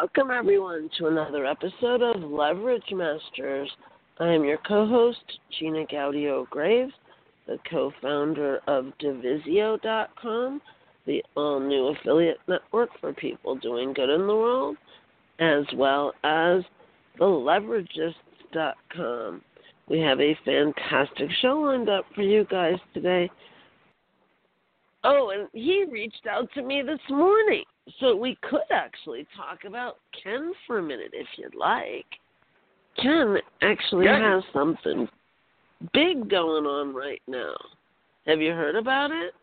Welcome everyone to another episode of Leverage Masters. I am your co-host, Gina Gaudio Graves, the co-founder of Divisio.com, the all-new affiliate network for people doing good in the world, as well as the Leveragists.com. We have a fantastic show lined up for you guys today. Oh, and he reached out to me this morning. So we could actually talk about Ken for a minute if you'd like. Ken actually has something big going on right now. Have you heard about it?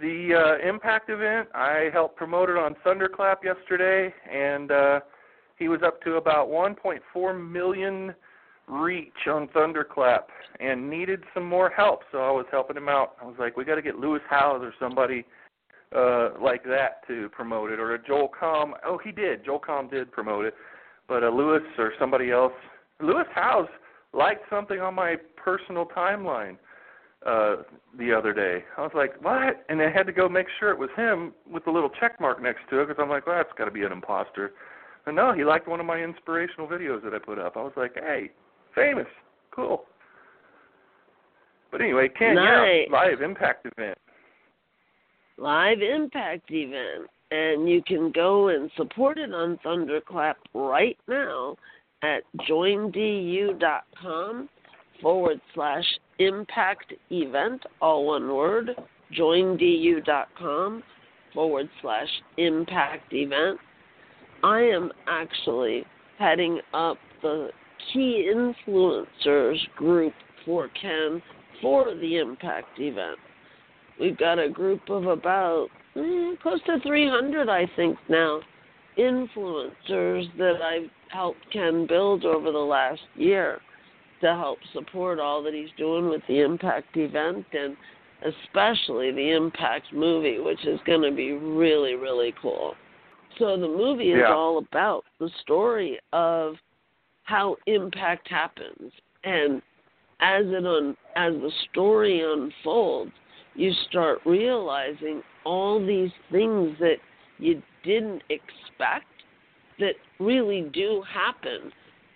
The uh, Impact event, I helped promote it on Thunderclap yesterday, and uh, he was up to about 1.4 million reach on Thunderclap and needed some more help, so I was helping him out. I was like, we got to get Lewis Howes or somebody uh, like that to promote it, or a Joel Comm. Oh, he did. Joel Comm did promote it, but a Lewis or somebody else. Lewis Howes liked something on my personal timeline uh the other day. I was like, "What?" And I had to go make sure it was him with the little check mark next to it because I'm like, "Well, that's got to be an imposter." And no, he liked one of my inspirational videos that I put up. I was like, "Hey, famous, cool." But anyway, Ken, Nice. yeah, live impact event. Live Impact event. And you can go and support it on Thunderclap right now at joindu.com forward slash impact event, all one word, joindu.com forward slash impact event. I am actually heading up the key influencers group for Ken for the impact event. We've got a group of about mm, close to 300, I think, now, influencers that I've helped Ken build over the last year to help support all that he's doing with the Impact event and especially the Impact movie, which is going to be really, really cool. So the movie is Yeah. all about the story of how impact happens and as it un- as the story unfolds you start realizing all these things that you didn't expect that really do happen.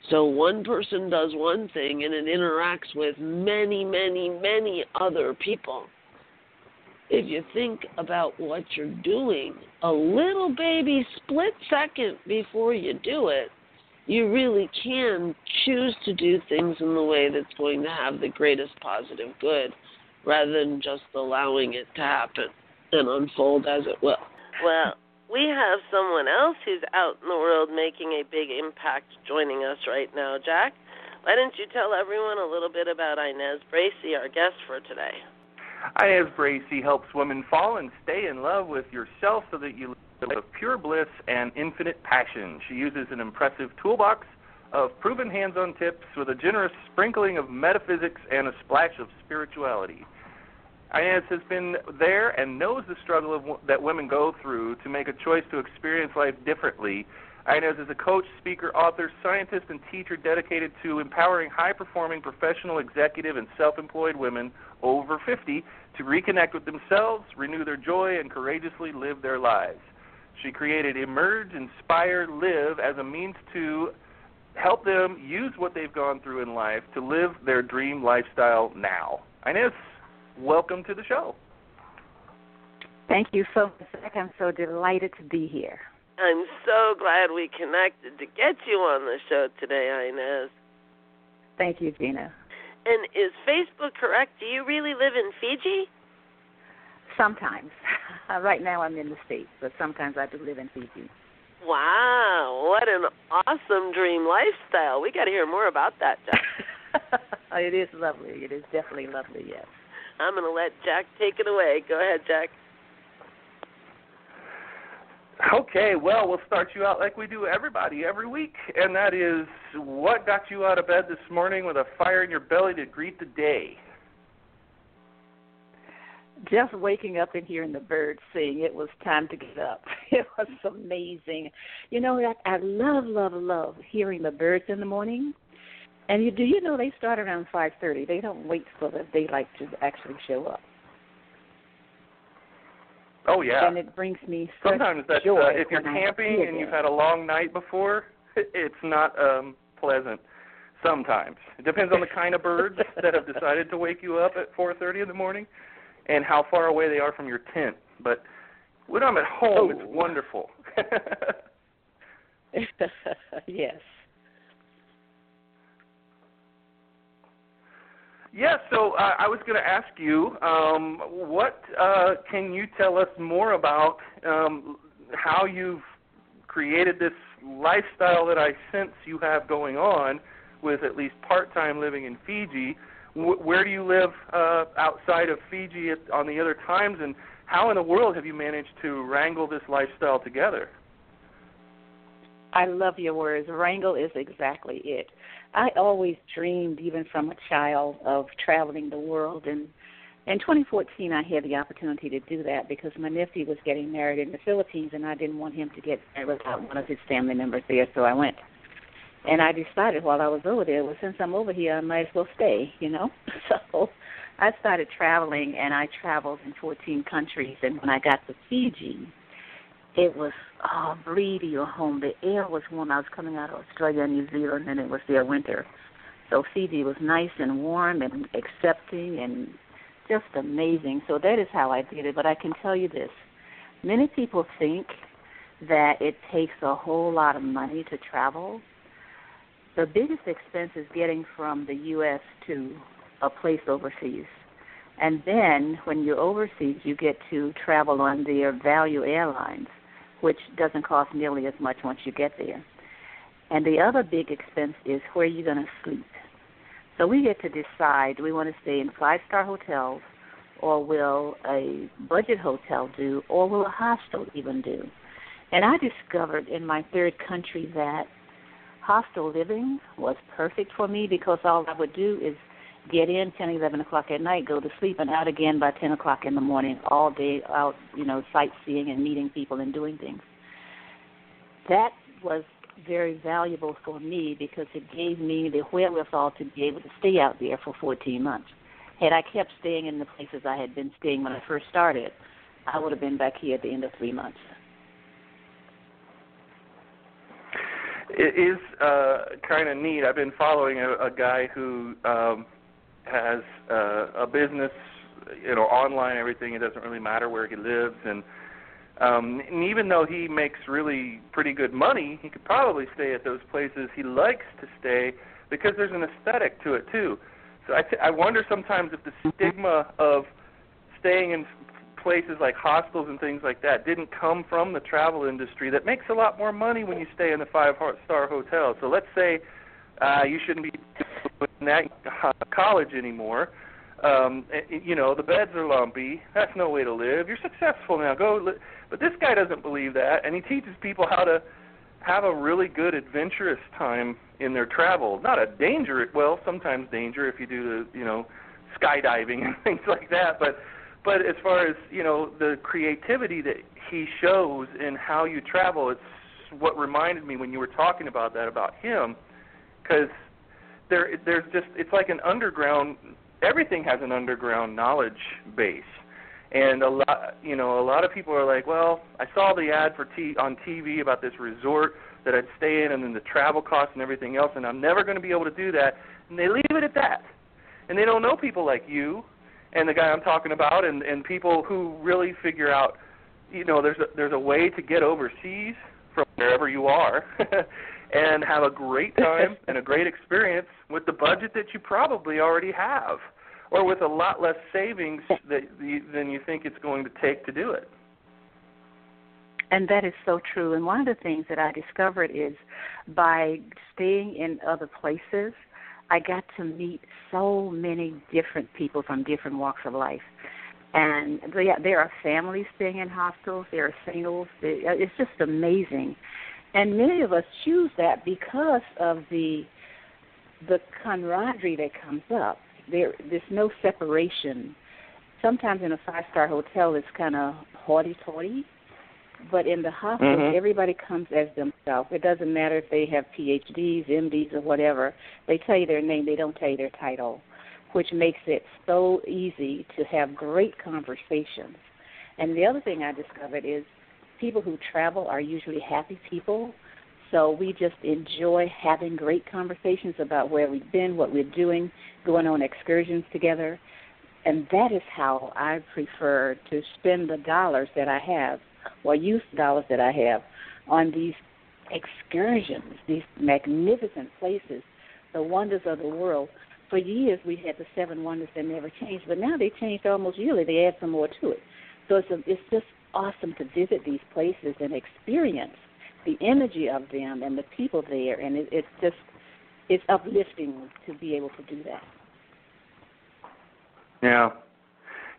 So one person does one thing and it interacts with many, many, many other people. If you think about what you're doing, a little baby split second before you do it, you really can choose to do things in the way that's going to have the greatest positive good rather than just allowing it to happen and unfold as it will. Well, we have someone else who's out in the world making a big impact joining us right now, Jack. Why don't you tell everyone a little bit about Inez Bracy, our guest for today? Inez Bracy helps women fall and stay in love with yourself so that you a life of pure bliss and infinite passion. She uses an impressive toolbox of proven hands on tips with a generous sprinkling of metaphysics and a splash of spirituality. Inez has been there and knows the struggle of, that women go through to make a choice to experience life differently. Inez is a coach, speaker, author, scientist, and teacher dedicated to empowering high performing professional, executive, and self employed women over 50 to reconnect with themselves, renew their joy, and courageously live their lives. She created Emerge, Inspire, Live as a means to help them use what they've gone through in life to live their dream lifestyle now. Inez, welcome to the show. Thank you so much, I'm so delighted to be here. I'm so glad we connected to get you on the show today, Inez. Thank you, Gina. And is Facebook correct? Do you really live in Fiji? Sometimes. Uh, right now I'm in the States, but sometimes I do live in Fiji. Wow, what an awesome dream lifestyle. We got to hear more about that, Jack. it is lovely. It is definitely lovely, yes. I'm going to let Jack take it away. Go ahead, Jack. Okay, well, we'll start you out like we do everybody every week, and that is what got you out of bed this morning with a fire in your belly to greet the day? Just waking up and hearing the birds sing, it was time to get up. It was amazing. You know, I, I love, love, love hearing the birds in the morning. And you do you know they start around five thirty? They don't wait for the daylight to actually show up. Oh yeah. And it brings me sometimes that's joy uh, if you're camping and you've had a long night before, it's not um pleasant. Sometimes it depends on the kind of birds that have decided to wake you up at 4:30 in the morning, and how far away they are from your tent. But when I'm at home, Oh. it's wonderful. yes. Yeah, so uh, I was going to ask you, um, what uh, can you tell us more about um, how you've created this lifestyle that I sense you have going on with at least part-time living in Fiji? Where do you live uh, outside of Fiji at, on the other times, and how in the world have you managed to wrangle this lifestyle together? I love your words. Wrangle is exactly it. I always dreamed, even from a child, of traveling the world. And in 2014, I had the opportunity to do that because my nephew was getting married in the Philippines, and I didn't want him to get married without one of his family members there, so I went. And I decided while I was over there, well, since I'm over here, I might as well stay, you know. So I started traveling, and I traveled in 14 countries. And when I got to Fiji, it was oh breathe your home. The air was warm. I was coming out of Australia and New Zealand and it was their winter. So Fiji was nice and warm and accepting and just amazing. So that is how I did it. But I can tell you this. Many people think that it takes a whole lot of money to travel. The biggest expense is getting from the US to a place overseas. And then when you're overseas, you get to travel on their value airlines, which doesn't cost nearly as much once you get there. And the other big expense is where you're going to sleep. So we get to decide do we want to stay in five star hotels, or will a budget hotel do, or will a hostel even do? And I discovered in my third country that hostel living was perfect for me because all I would do is get in 10, 11 o'clock at night, go to sleep, and out again by 10 o'clock in the morning, all day out, you know, sightseeing and meeting people and doing things. That was very valuable for me because it gave me the wherewithal to be able to stay out there for 14 months. Had I kept staying in the places I had been staying when I first started, I would have been back here at the end of three months. It is uh, kind of neat. I've been following a, a guy who um, has uh, a business, you know, online everything. It doesn't really matter where he lives, and um, and even though he makes really pretty good money, he could probably stay at those places he likes to stay because there's an aesthetic to it too. So I, th- I wonder sometimes if the stigma of staying in places like hostels and things like that didn't come from the travel industry that makes a lot more money when you stay in the five star hotel. So let's say uh, you shouldn't be in that college anymore. Um, eh, you know the beds are lumpy. That's no way to live. You're successful now. Go. Li- but this guy doesn't believe that, and he teaches people how to have a really good adventurous time in their travel. Not a danger. Well, sometimes danger if you do the you know skydiving and things like that. But but as far as you know the creativity that he shows in how you travel, it's what reminded me when you were talking about that about him, because there there's just it's like an underground. Everything has an underground knowledge base, and a lot you know a lot of people are like, well, I saw the ad for t on TV about this resort that I'd stay in, and then the travel costs and everything else, and I'm never going to be able to do that, and they leave it at that, and they don't know people like you and the guy I'm talking about, and and people who really figure out you know there's a, there's a way to get overseas from wherever you are and have a great time and a great experience with the budget that you probably already have or with a lot less savings that you, than you think it's going to take to do it. And that is so true. And one of the things that I discovered is by staying in other places, I got to meet so many different people from different walks of life. And there, there are families staying in hostels, there are singles. Uh, it's just amazing. And many of us choose that because of the the camaraderie that comes up. There, there's no separation. Sometimes in a five star hotel, it's kind of toity but in the hospital, mm-hmm. everybody comes as themselves. It doesn't matter if they have PhDs, MDs, or whatever. They tell you their name, they don't tell you their title, which makes it so easy to have great conversations. And the other thing I discovered is people who travel are usually happy people. So we just enjoy having great conversations about where we've been, what we're doing, going on excursions together. And that is how I prefer to spend the dollars that I have or use dollars that I have on these excursions, these magnificent places, the wonders of the world. For years we had the seven wonders that never changed, but now they changed almost yearly. They add some more to it. So it's a, it's just awesome to visit these places and experience the energy of them and the people there, and it, it's just it's uplifting to be able to do that. Yeah,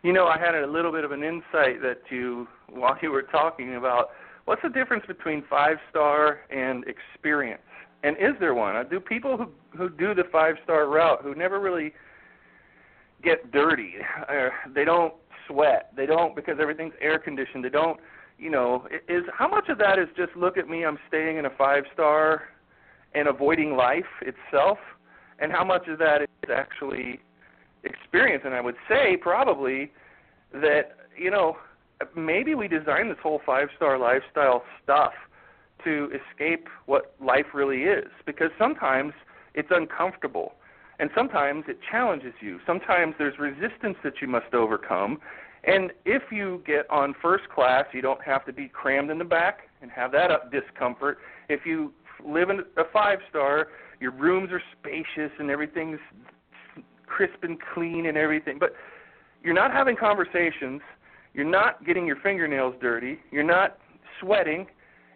you know, I had a little bit of an insight that you, while you were talking about, what's the difference between five star and experience? And is there one? Do people who who do the five star route who never really get dirty, uh, they don't sweat, they don't because everything's air conditioned, they don't, you know, is how much of that is just look at me, I'm staying in a five star and avoiding life itself, and how much of that is actually experience. And I would say probably that you know maybe we designed this whole five star lifestyle stuff to escape what life really is because sometimes it's uncomfortable and sometimes it challenges you sometimes there's resistance that you must overcome and if you get on first class you don't have to be crammed in the back and have that discomfort if you live in a five star your rooms are spacious and everything's crisp and clean and everything. But you're not having conversations. You're not getting your fingernails dirty. You're not sweating,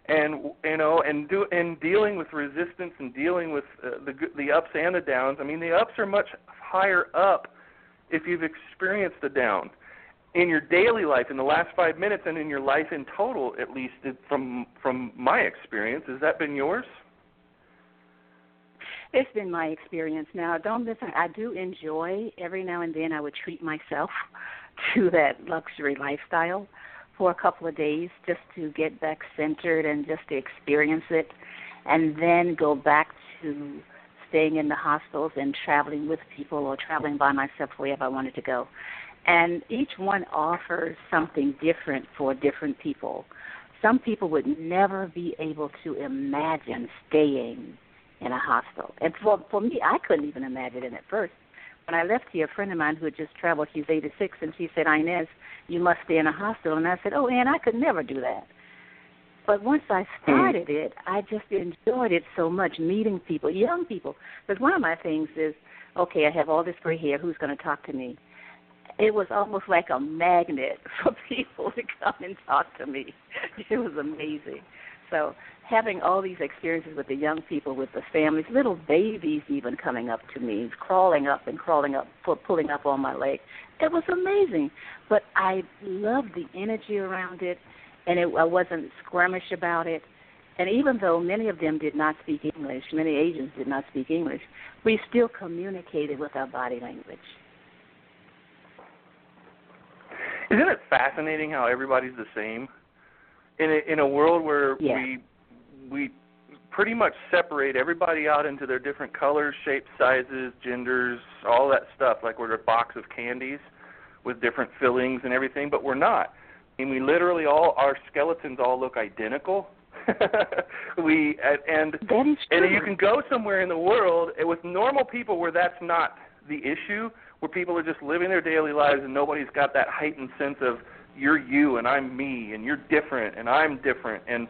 and you know, and do and dealing with resistance and dealing with uh, the the ups and the downs. I mean, the ups are much higher up if you've experienced the down in your daily life in the last five minutes and in your life in total at least from from my experience has that been yours it's been my experience. Now, don't listen. I do enjoy every now and then. I would treat myself to that luxury lifestyle for a couple of days just to get back centered and just to experience it, and then go back to staying in the hostels and traveling with people or traveling by myself wherever I wanted to go. And each one offers something different for different people. Some people would never be able to imagine staying in a hostel. And for for me, I couldn't even imagine it at first. When I left here, a friend of mine who had just traveled, she's 86, and she said, Inez, you must stay in a hostel. And I said, oh, Ann, I could never do that. But once I started mm. it, I just enjoyed it so much, meeting people, young people. Because one of my things is, okay, I have all this gray hair. Who's going to talk to me? It was almost like a magnet for people to come and talk to me. It was amazing. So having all these experiences with the young people, with the families, little babies even coming up to me, crawling up and crawling up, pulling up on my leg. It was amazing. But I loved the energy around it, and it, I wasn't squirmish about it. And even though many of them did not speak English, many Asians did not speak English, we still communicated with our body language. Isn't it fascinating how everybody's the same? In a, in a world where yeah. we we pretty much separate everybody out into their different colors, shapes, sizes, genders, all that stuff, like we're a box of candies with different fillings and everything, but we're not. I mean, we literally all our skeletons all look identical. we and and you can go somewhere in the world with normal people where that's not the issue, where people are just living their daily lives and nobody's got that heightened sense of you're you and I'm me and you're different and I'm different and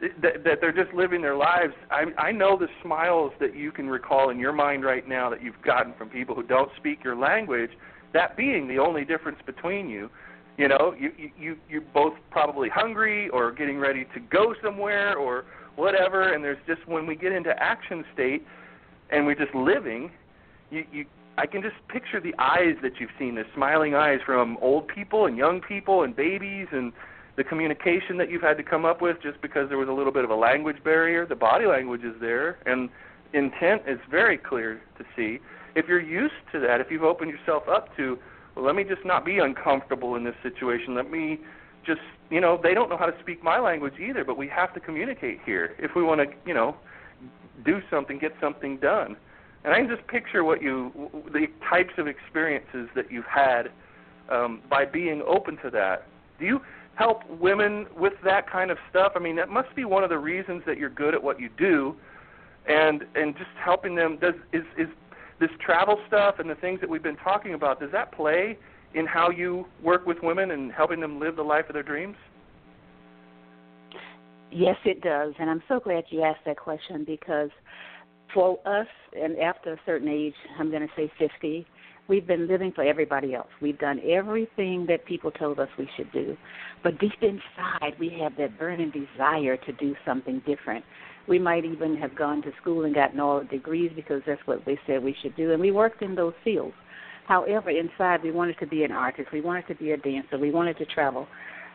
that, that they're just living their lives. I, I know the smiles that you can recall in your mind right now that you've gotten from people who don't speak your language. That being the only difference between you. You know, you you you're both probably hungry or getting ready to go somewhere or whatever. And there's just when we get into action state and we're just living, you you I can just picture the eyes that you've seen, the smiling eyes from old people and young people and babies and the communication that you've had to come up with just because there was a little bit of a language barrier. The body language is there and intent is very clear to see. If you're used to that, if you've opened yourself up to, well, let me just not be uncomfortable in this situation. Let me just, you know, they don't know how to speak my language either, but we have to communicate here if we want to, you know, do something, get something done. And I can just picture what you, the types of experiences that you've had um, by being open to that. Do you help women with that kind of stuff? I mean, that must be one of the reasons that you're good at what you do, and and just helping them. Does is is this travel stuff and the things that we've been talking about? Does that play in how you work with women and helping them live the life of their dreams? Yes, it does, and I'm so glad you asked that question because for us, and after a certain age, I'm going to say 50, we've been living for everybody else. We've done everything that people told us we should do. But deep inside, we have that burning desire to do something different. We might even have gone to school and gotten all the degrees because that's what they said we should do, and we worked in those fields. However, inside, we wanted to be an artist, we wanted to be a dancer, we wanted to travel.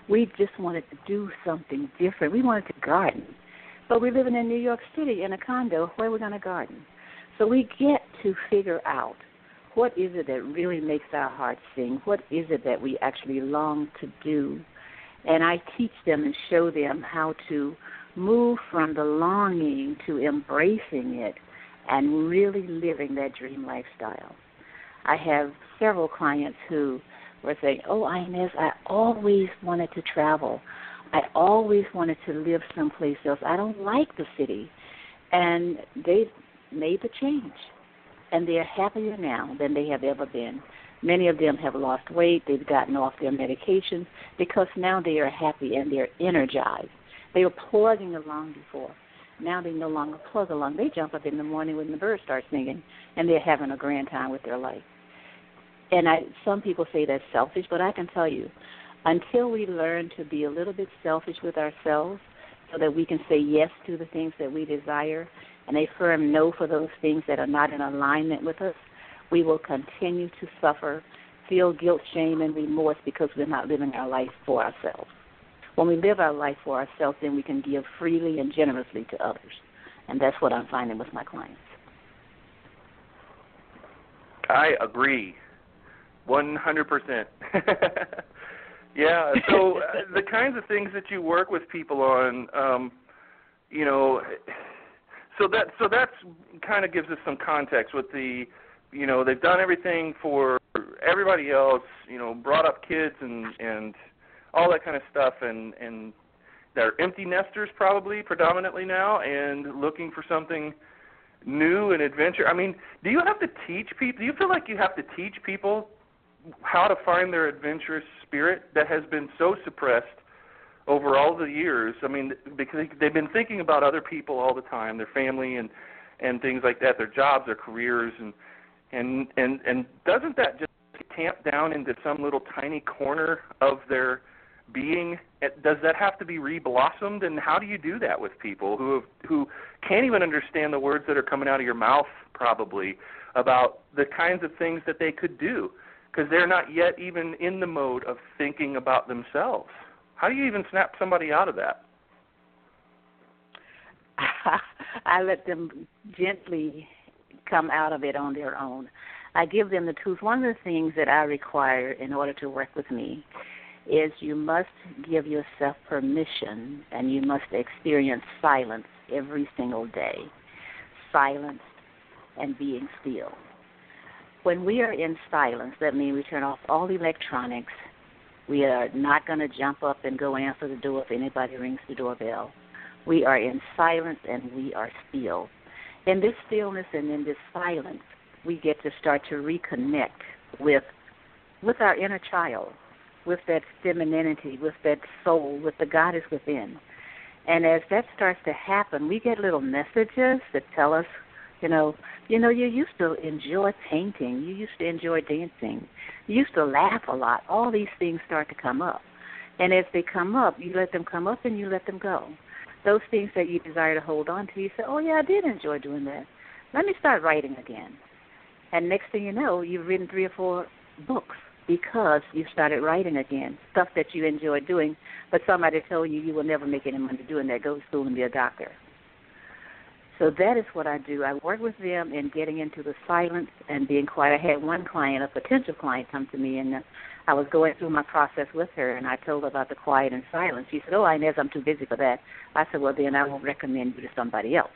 We just wanted to do something different. We wanted to garden. But we're living in New York City in a condo. Where are we going to garden? So we get to figure out what is it that really makes our hearts sing? What is it that we actually long to do? And I teach them and show them how to move from the longing to embracing it and really living that dream lifestyle. I have several clients who were saying, Oh, Inez, I always wanted to travel. I always wanted to live someplace else. I don't like the city. And they made the change. And they're happier now than they have ever been. Many of them have lost weight, they've gotten off their medications because now they are happy and they're energized. They were plugging along before. Now they no longer plug along. They jump up in the morning when the birds start singing and they're having a grand time with their life. And I some people say that's selfish, but I can tell you, until we learn to be a little bit selfish with ourselves so that we can say yes to the things that we desire and a firm no for those things that are not in alignment with us, we will continue to suffer, feel guilt, shame, and remorse because we're not living our life for ourselves. When we live our life for ourselves, then we can give freely and generously to others. And that's what I'm finding with my clients. I agree. 100%. Yeah. So uh, the kinds of things that you work with people on, um, you know, so that so that's kind of gives us some context with the, you know, they've done everything for everybody else, you know, brought up kids and and all that kind of stuff, and and they're empty nesters probably predominantly now, and looking for something new and adventure. I mean, do you have to teach people? Do you feel like you have to teach people how to find their adventurous spirit that has been so suppressed over all the years. I mean, because they've been thinking about other people all the time, their family and and things like that, their jobs, their careers, and and and and doesn't that just tamp down into some little tiny corner of their being? Does that have to be reblossomed? And how do you do that with people who have, who can't even understand the words that are coming out of your mouth, probably about the kinds of things that they could do? Because they're not yet even in the mode of thinking about themselves. How do you even snap somebody out of that? I let them gently come out of it on their own. I give them the tools. One of the things that I require in order to work with me is you must give yourself permission and you must experience silence every single day. Silence and being still when we are in silence, that means we turn off all electronics. We are not going to jump up and go answer the door if anybody rings the doorbell. We are in silence and we are still. In this stillness and in this silence, we get to start to reconnect with with our inner child. with that femininity, with that soul, with the goddess within. And as that starts to happen, we get little messages that tell us, you know, you know, you used to enjoy painting, you used to enjoy dancing, you used to laugh a lot. All these things start to come up. And as they come up, you let them come up and you let them go. Those things that you desire to hold on to, you say, Oh yeah, I did enjoy doing that. Let me start writing again. And next thing you know, you've written three or four books because you started writing again, stuff that you enjoy doing, but somebody told you you will never make any money doing that. Go to school and be a doctor. So that is what I do. I work with them in getting into the silence and being quiet. I had one client, a potential client, come to me, and uh, I was going through my process with her, and I told her about the quiet and silence. She said, "Oh, Inez, I'm too busy for that." I said, "Well, then I won't recommend you to somebody else."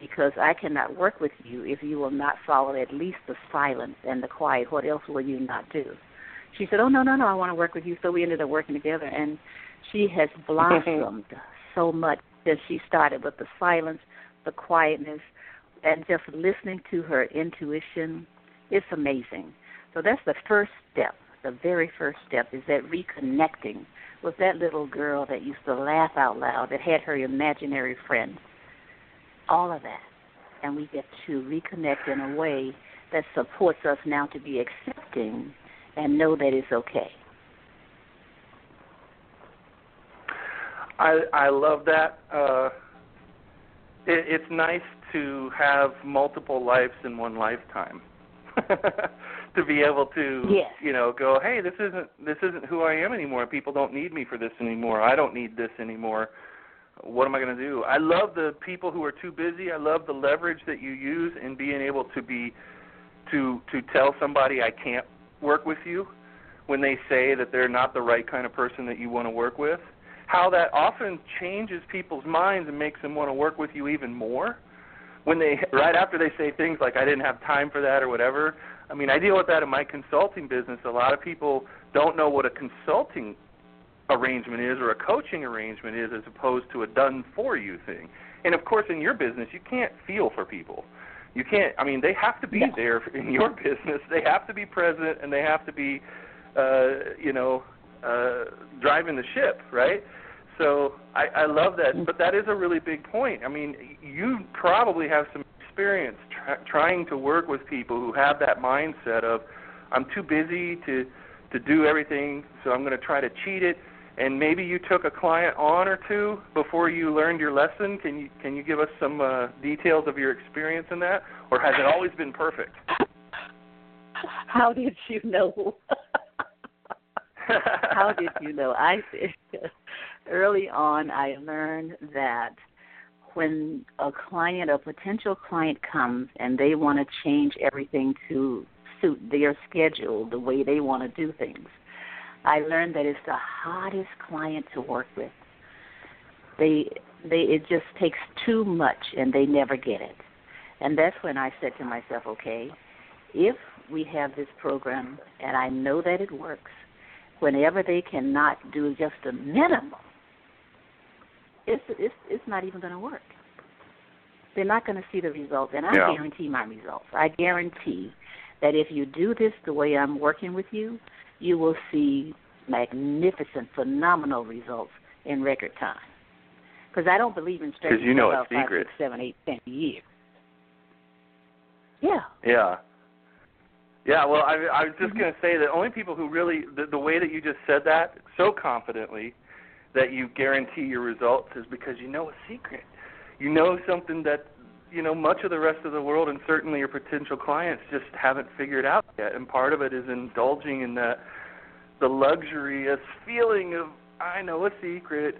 because I cannot work with you if you will not follow at least the silence and the quiet. What else will you not do? She said, Oh, no, no, no, I want to work with you. So we ended up working together, and she has blossomed so much since she started with the silence, the quietness, and just listening to her intuition. It's amazing. So that's the first step. The very first step is that reconnecting with that little girl that used to laugh out loud, that had her imaginary friend all of that. And we get to reconnect in a way that supports us now to be accepting and know that it's okay. I I love that. Uh, it, it's nice to have multiple lives in one lifetime. to be able to yes. you know go hey this isn't this isn't who I am anymore people don't need me for this anymore I don't need this anymore what am I going to do? I love the people who are too busy. I love the leverage that you use in being able to be to to tell somebody I can't work with you when they say that they're not the right kind of person that you want to work with. How that often changes people's minds and makes them want to work with you even more. When they right after they say things like I didn't have time for that or whatever. I mean, I deal with that in my consulting business. A lot of people don't know what a consulting arrangement is or a coaching arrangement is as opposed to a done for you thing. And of course in your business you can't feel for people. You can't I mean they have to be no. there in your business. They have to be present and they have to be uh you know uh driving the ship, right? So I I love that, but that is a really big point. I mean, you probably have some experience tra- trying to work with people who have that mindset of I'm too busy to to do everything, so I'm going to try to cheat it and maybe you took a client on or two before you learned your lesson. Can you can you give us some uh, details of your experience in that, or has it always been perfect? How did you know? How did you know? I early on I learned that when a client, a potential client comes and they want to change everything to suit their schedule, the way they want to do things I learned that it's the hardest client to work with. They they it just takes too much and they never get it. And that's when I said to myself, okay, if we have this program and I know that it works, whenever they cannot do just a minimum, it's it's it's not even going to work. They're not going to see the results, and I yeah. guarantee my results. I guarantee that if you do this the way I'm working with you, you will see magnificent, phenomenal results in record time. Because I don't believe in straight you know about it's secret. five, six, seven, eight, ten a year. Yeah. Yeah. Yeah, well, I, I was just mm-hmm. going to say that only people who really, the, the way that you just said that so confidently, that you guarantee your results is because you know a secret. You know something that you know much of the rest of the world and certainly your potential clients just haven't figured out yet and part of it is indulging in that the luxurious feeling of I know a secret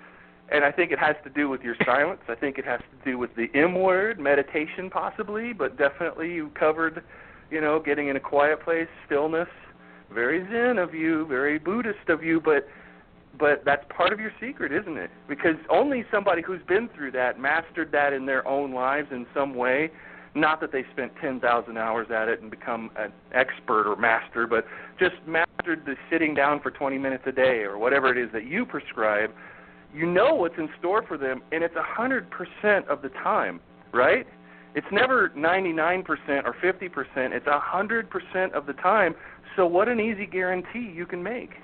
and I think it has to do with your silence. I think it has to do with the M word, meditation possibly, but definitely you covered, you know, getting in a quiet place, stillness, very zen of you, very Buddhist of you, but but that's part of your secret, isn't it? Because only somebody who's been through that, mastered that in their own lives in some way, not that they spent 10,000 hours at it and become an expert or master, but just mastered the sitting down for 20 minutes a day or whatever it is that you prescribe, you know what's in store for them, and it's 100% of the time, right? It's never 99% or 50%, it's 100% of the time. So, what an easy guarantee you can make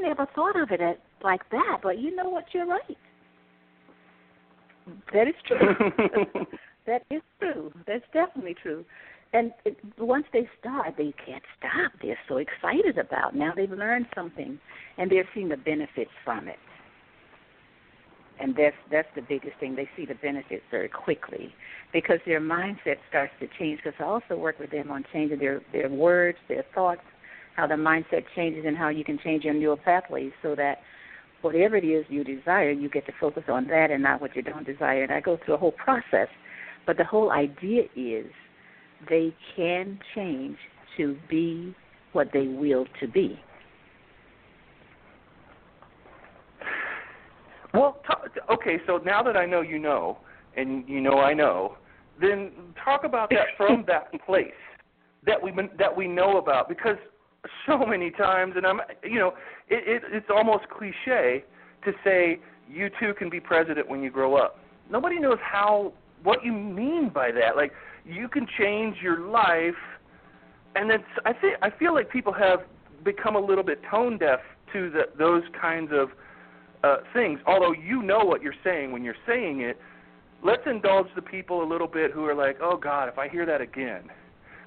never thought of it as, like that, but you know what? You're right. That is true. that is true. That's definitely true. And it, once they start, they can't stop. They're so excited about. It. Now they've learned something, and they're seeing the benefits from it. And that's that's the biggest thing. They see the benefits very quickly because their mindset starts to change. Because I also work with them on changing their their words, their thoughts, how the mindset changes, and how you can change your neural pathways so that whatever it is you desire, you get to focus on that and not what you don't desire. And I go through a whole process, but the whole idea is they can change to be what they will to be. Well, t- okay, so now that I know you know, and you know I know, then talk about that from that place that we that we know about because so many times, and I'm, you know, it, it it's almost cliche to say you too can be president when you grow up. Nobody knows how what you mean by that. Like you can change your life, and it's I think I feel like people have become a little bit tone deaf to the, those kinds of uh, things. Although you know what you're saying when you're saying it, let's indulge the people a little bit who are like, oh God, if I hear that again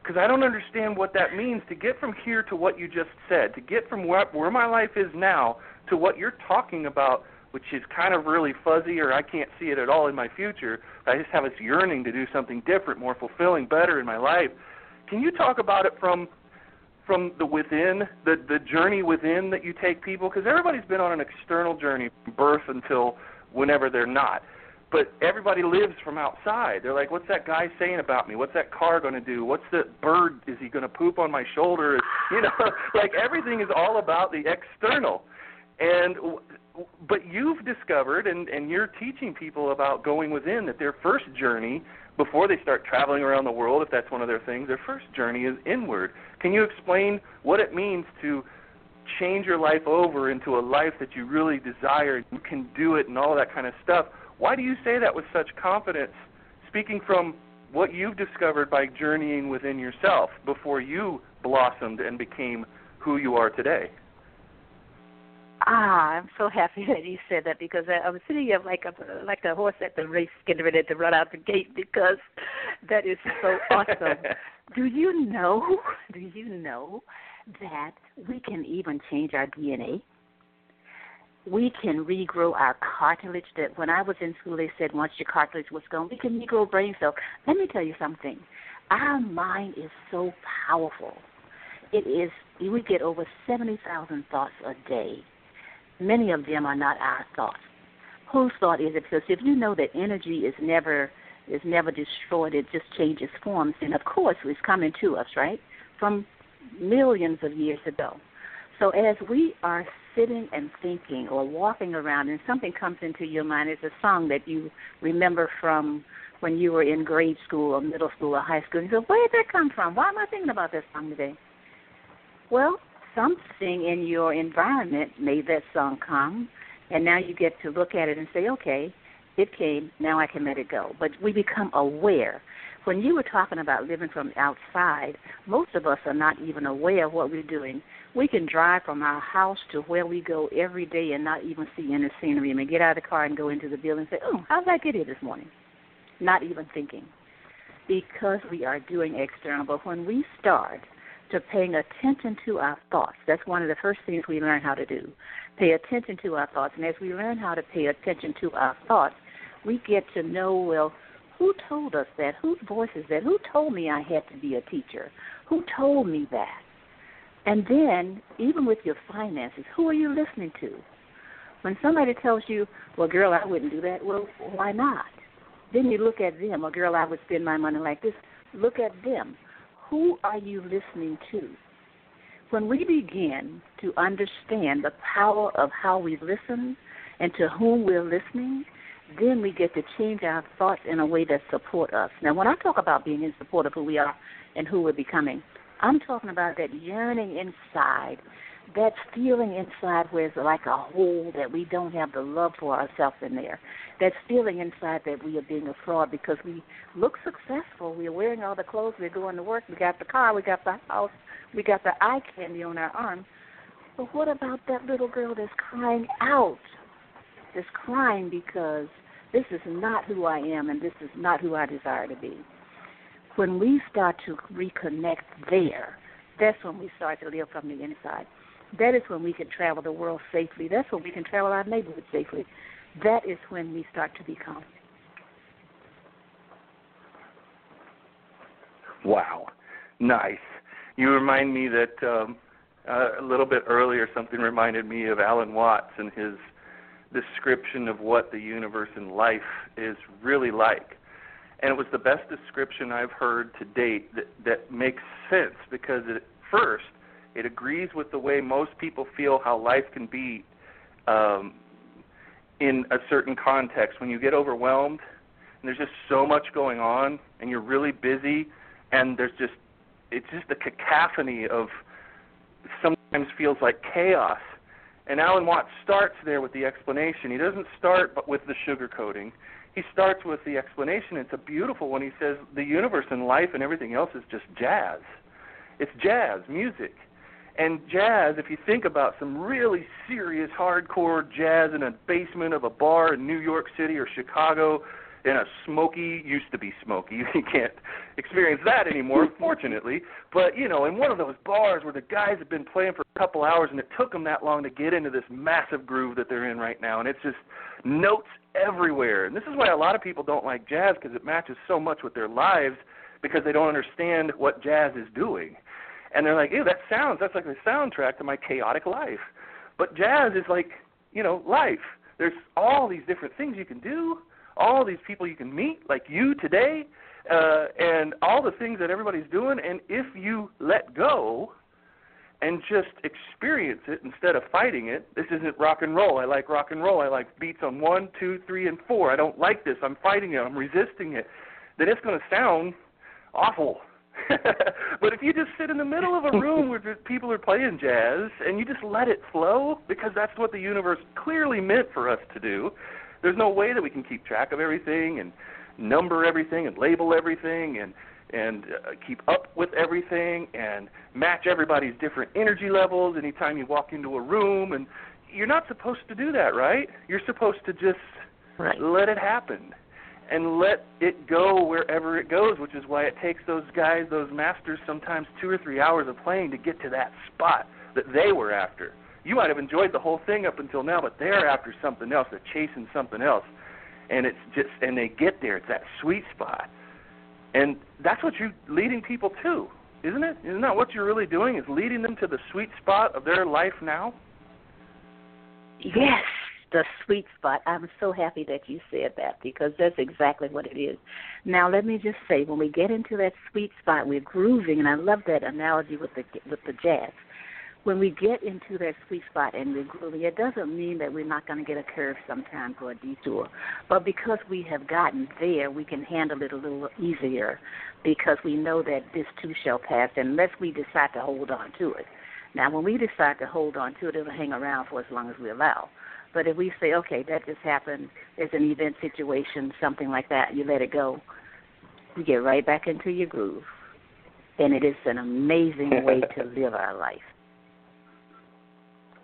because I don't understand what that means to get from here to what you just said, to get from where, where my life is now to what you're talking about, which is kind of really fuzzy or I can't see it at all in my future. I just have this yearning to do something different, more fulfilling, better in my life. Can you talk about it from from the within, the the journey within that you take people? Because everybody's been on an external journey, from birth until whenever they're not but everybody lives from outside. They're like, "What's that guy saying about me? What's that car going to do? What's the bird? Is he going to poop on my shoulder?" You know, like everything is all about the external. And but you've discovered, and and you're teaching people about going within that their first journey before they start traveling around the world, if that's one of their things, their first journey is inward. Can you explain what it means to change your life over into a life that you really desire? You can do it, and all that kind of stuff why do you say that with such confidence, speaking from what you've discovered by journeying within yourself before you blossomed and became who you are today? Ah, I'm so happy that you said that because I, I was sitting here like a like a horse at the race, getting ready to run out the gate because that is so awesome. do you know? Do you know that we can even change our DNA? We can regrow our cartilage. That when I was in school, they said once your cartilage was gone, we can regrow brain cells. Let me tell you something. Our mind is so powerful. It is. We get over seventy thousand thoughts a day. Many of them are not our thoughts. Whose thought is it? Because if you know that energy is never is never destroyed, it just changes forms. And of course, it's coming to us, right, from millions of years ago. So as we are sitting and thinking or walking around and something comes into your mind, it's a song that you remember from when you were in grade school or middle school or high school. And you go, where did that come from? Why am I thinking about this song today? Well, something in your environment made that song come, and now you get to look at it and say, okay, it came, now I can let it go. But we become aware. When you were talking about living from outside, most of us are not even aware of what we're doing we can drive from our house to where we go every day and not even see any scenery. I mean, get out of the car and go into the building and say, "Oh, how did I get here this morning?" Not even thinking, because we are doing external. But when we start to paying attention to our thoughts, that's one of the first things we learn how to do. Pay attention to our thoughts, and as we learn how to pay attention to our thoughts, we get to know well. Who told us that? Whose voice is that? Who told me I had to be a teacher? Who told me that? And then, even with your finances, who are you listening to? When somebody tells you, well, girl, I wouldn't do that, well, why not? Then you look at them, well, girl, I would spend my money like this. Look at them. Who are you listening to? When we begin to understand the power of how we listen and to whom we're listening, then we get to change our thoughts in a way that support us. Now, when I talk about being in support of who we are and who we're becoming, I'm talking about that yearning inside, that feeling inside where it's like a hole that we don't have the love for ourselves in there. That feeling inside that we are being a fraud because we look successful. We're wearing all the clothes. We're going to work. We got the car. We got the house. We got the eye candy on our arm. But what about that little girl that's crying out? That's crying because this is not who I am and this is not who I desire to be. When we start to reconnect there, that's when we start to live from the inside. That is when we can travel the world safely. That's when we can travel our neighborhood safely. That is when we start to become. Wow, nice. You remind me that um, uh, a little bit earlier something reminded me of Alan Watts and his description of what the universe and life is really like. And it was the best description I've heard to date that, that makes sense because at first it agrees with the way most people feel how life can be um, in a certain context. When you get overwhelmed and there's just so much going on and you're really busy and there's just it's just a cacophony of sometimes feels like chaos. And Alan Watts starts there with the explanation. He doesn't start but with the sugarcoating. He starts with the explanation. It's a beautiful one. He says the universe and life and everything else is just jazz. It's jazz, music. And jazz, if you think about some really serious hardcore jazz in a basement of a bar in New York City or Chicago, in a smoky used to be smoky. You can't experience that anymore fortunately. But you know in one of those bars where the guys have been playing for a couple hours and it took them that long to get into this massive groove that they're in right now and it's just notes everywhere. And this is why a lot of people don't like jazz because it matches so much with their lives because they don't understand what jazz is doing. And they're like ew that sounds that's like the soundtrack to my chaotic life. But jazz is like you know life. There's all these different things you can do all these people you can meet, like you today, uh, and all the things that everybody's doing. And if you let go and just experience it instead of fighting it, this isn't rock and roll. I like rock and roll. I like beats on one, two, three, and four. I don't like this. I'm fighting it. I'm resisting it. Then it's going to sound awful. but if you just sit in the middle of a room where people are playing jazz and you just let it flow, because that's what the universe clearly meant for us to do, there's no way that we can keep track of everything and number everything and label everything and and uh, keep up with everything and match everybody's different energy levels anytime you walk into a room and you're not supposed to do that, right? You're supposed to just right. let it happen and let it go wherever it goes, which is why it takes those guys, those masters, sometimes two or three hours of playing to get to that spot that they were after you might have enjoyed the whole thing up until now, but they're after something else. They're chasing something else, and it's just and they get there. It's that sweet spot, and that's what you're leading people to, isn't it? Isn't that what you're really doing? Is leading them to the sweet spot of their life now? Yes, the sweet spot. I'm so happy that you said that because that's exactly what it is. Now, let me just say, when we get into that sweet spot, we're grooving, and I love that analogy with the with the jazz when we get into that sweet spot and we're grooving, it doesn't mean that we're not going to get a curve sometimes or a detour. But because we have gotten there, we can handle it a little easier because we know that this too shall pass unless we decide to hold on to it. Now, when we decide to hold on to it, it'll hang around for as long as we allow. But if we say, okay, that just happened, it's an event situation, something like that, you let it go, you get right back into your groove. And it is an amazing way to live our life.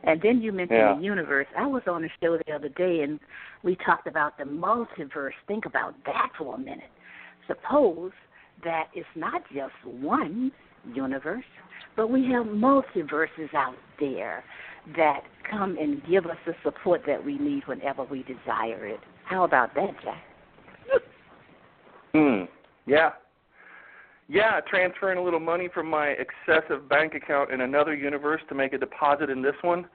And then you mentioned yeah. the universe. I was on a show the other day and we talked about the multiverse. Think about that for a minute. Suppose that it's not just one universe, but we have multiverses out there that come and give us the support that we need whenever we desire it. How about that, Jack? Hmm. Yeah. Yeah, transferring a little money from my excessive bank account in another universe to make a deposit in this one.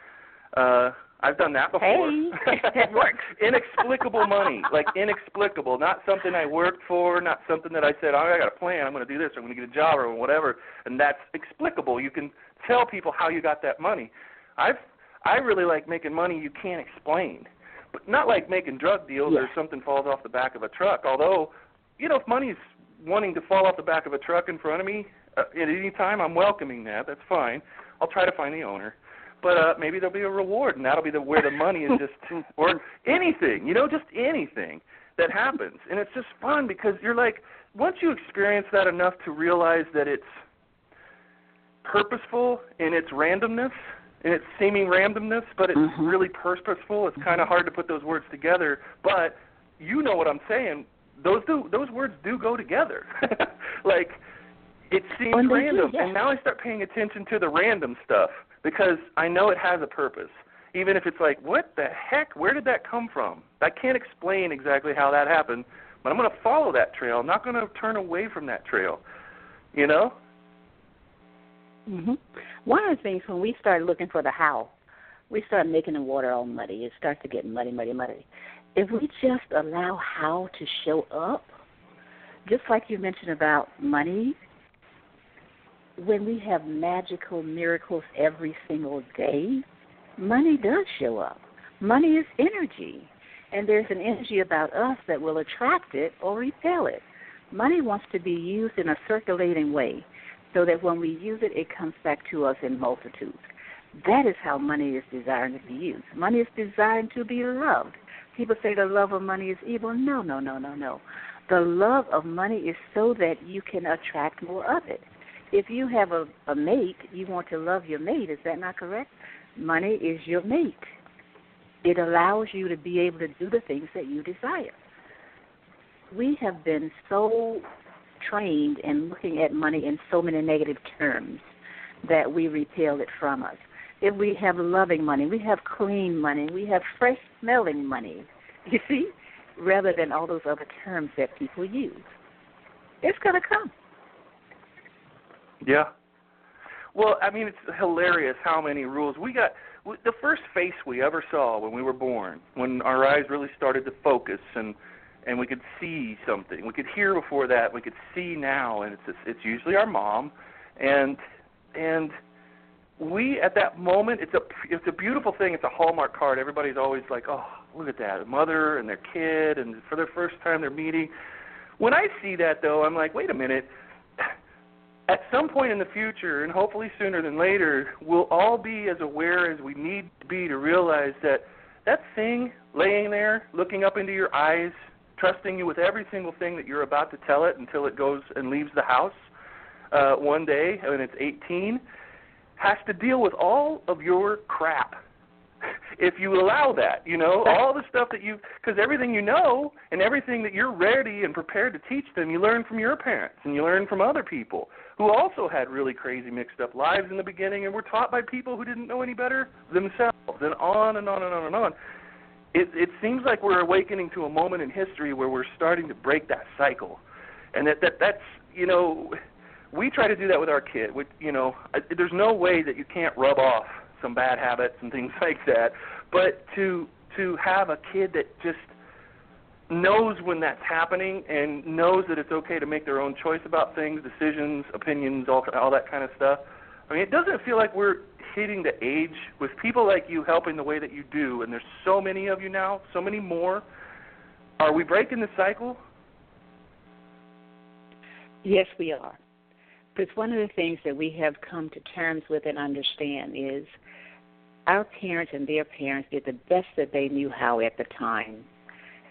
Uh I've done that before. Hey, it works. inexplicable money, like inexplicable, not something I worked for, not something that I said, oh, I got a plan, I'm going to do this, or I'm going to get a job, or whatever, and that's explicable. You can tell people how you got that money. I've I really like making money you can't explain, but not like making drug deals yeah. or something falls off the back of a truck. Although, you know, if money's wanting to fall off the back of a truck in front of me uh, at any time, I'm welcoming that. That's fine. I'll try to find the owner. But uh, maybe there'll be a reward, and that'll be the where the money is just, or anything, you know, just anything that happens, and it's just fun because you're like, once you experience that enough to realize that it's purposeful in its randomness, in its seeming randomness, but it's Mhm. really purposeful. It's kind of hard to put those words together, but you know what I'm saying. Those do those words do go together. like it seems and do, random, and now I start paying attention to the random stuff because I know it has a purpose. Even if it's like, what the heck? Where did that come from? I can't explain exactly how that happened, but I'm going to follow that trail. I'm not going to turn away from that trail. You know? hmm One of the things when we start looking for the how, we start making the water all muddy. It starts to get muddy, muddy, muddy. If we just allow how to show up, just like you mentioned about money, when we have magical miracles every single day, money does show up. Money is energy, and there's an energy about us that will attract it or repel it. Money wants to be used in a circulating way so that when we use it, it comes back to us in multitudes. That is how money is designed to be used. Money is designed to be loved. People say the love of money is evil. No, no, no, no, no. The love of money is so that you can attract more of it. If you have a, a mate, you want to love your mate. Is that not correct? Money is your mate. It allows you to be able to do the things that you desire. We have been so trained in looking at money in so many negative terms that we repel it from us. If we have loving money, we have clean money, we have fresh smelling money, you see, rather than all those other terms that people use. It's going to come. Yeah. Well, I mean, it's hilarious how many rules we got. The first face we ever saw when we were born, when our eyes really started to focus and and we could see something. We could hear before that. We could see now, and it's it's usually our mom, and and we at that moment it's a it's a beautiful thing. It's a hallmark card. Everybody's always like, oh, look at that, a mother and their kid, and for their first time they're meeting. When I see that though, I'm like, wait a minute at some point in the future, and hopefully sooner than later, we'll all be as aware as we need to be to realize that that thing laying there, looking up into your eyes, trusting you with every single thing that you're about to tell it until it goes and leaves the house uh, one day when it's 18, has to deal with all of your crap. If you allow that, you know, all the stuff that you, because everything you know and everything that you're ready and prepared to teach them, you learn from your parents and you learn from other people who also had really crazy mixed up lives in the beginning and were taught by people who didn't know any better themselves and on and on and on and on. It it seems like we're awakening to a moment in history where we're starting to break that cycle. And that, that that's you know we try to do that with our kid. We, you know, there's no way that you can't rub off some bad habits and things like that. But to to have a kid that just knows when that's happening and knows that it's okay to make their own choice about things, decisions, opinions, all all that kind of stuff. I mean, it doesn't feel like we're hitting the age with people like you helping the way that you do, and there's so many of you now, so many more. Are we breaking the cycle? Yes, we are. Because one of the things that we have come to terms with and understand is our parents and their parents did the best that they knew how at the time.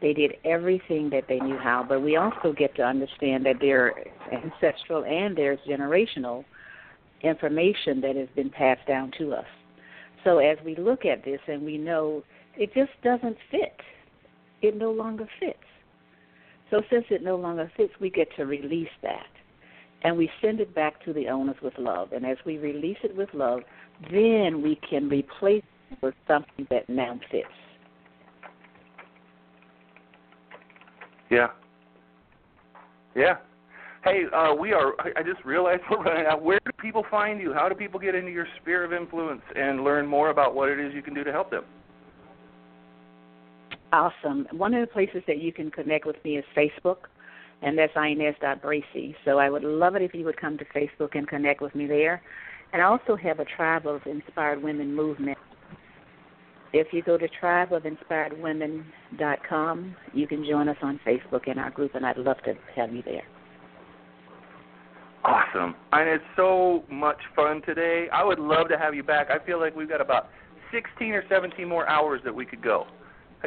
They did everything that they knew how, but we also get to understand that there's ancestral and there's generational information that has been passed down to us. So as we look at this and we know it just doesn't fit, it no longer fits. So since it no longer fits, we get to release that. And we send it back to the owners with love. And as we release it with love, then we can replace it with something that now fits. Yeah. Yeah. Hey, uh, we are. I I just realized we're running out. Where do people find you? How do people get into your sphere of influence and learn more about what it is you can do to help them? Awesome. One of the places that you can connect with me is Facebook, and that's Inez.Bracy. So I would love it if you would come to Facebook and connect with me there. And I also have a Tribe of Inspired Women movement. If you go to tribeofinspiredwomen.com, you can join us on Facebook in our group, and I'd love to have you there. Awesome. And it's so much fun today. I would love to have you back. I feel like we've got about 16 or 17 more hours that we could go.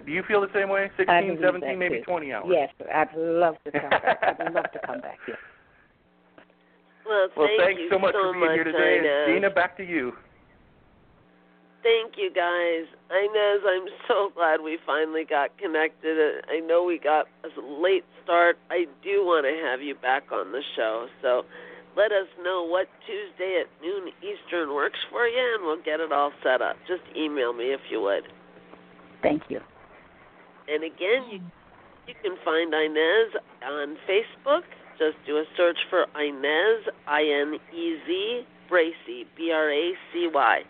Do you feel the same way? 16, 17, maybe too. 20 hours? Yes, I'd love to come back. I'd love to come back. Yes. Well, Well, thank thanks you so much for being much, here today. Inez. Dina, back to you. Thank you guys. Inez, I'm so glad we finally got connected. I know we got a late start. I do want to have you back on the show. So let us know what Tuesday at noon Eastern works for you, and we'll get it all set up. Just email me if you would. Thank you. And again, you you can find Inez on Facebook. Just do a search for Inez I N E Z Bracy B R A C Y.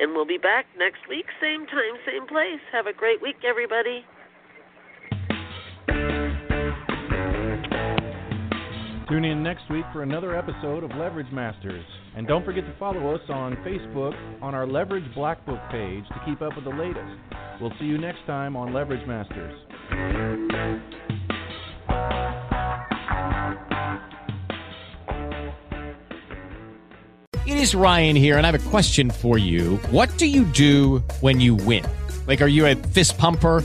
And we'll be back next week, same time, same place. Have a great week, everybody. Tune in next week for another episode of Leverage Masters. And don't forget to follow us on Facebook on our Leverage Black Book page to keep up with the latest. We'll see you next time on Leverage Masters. It is Ryan here, and I have a question for you. What do you do when you win? Like, are you a fist pumper?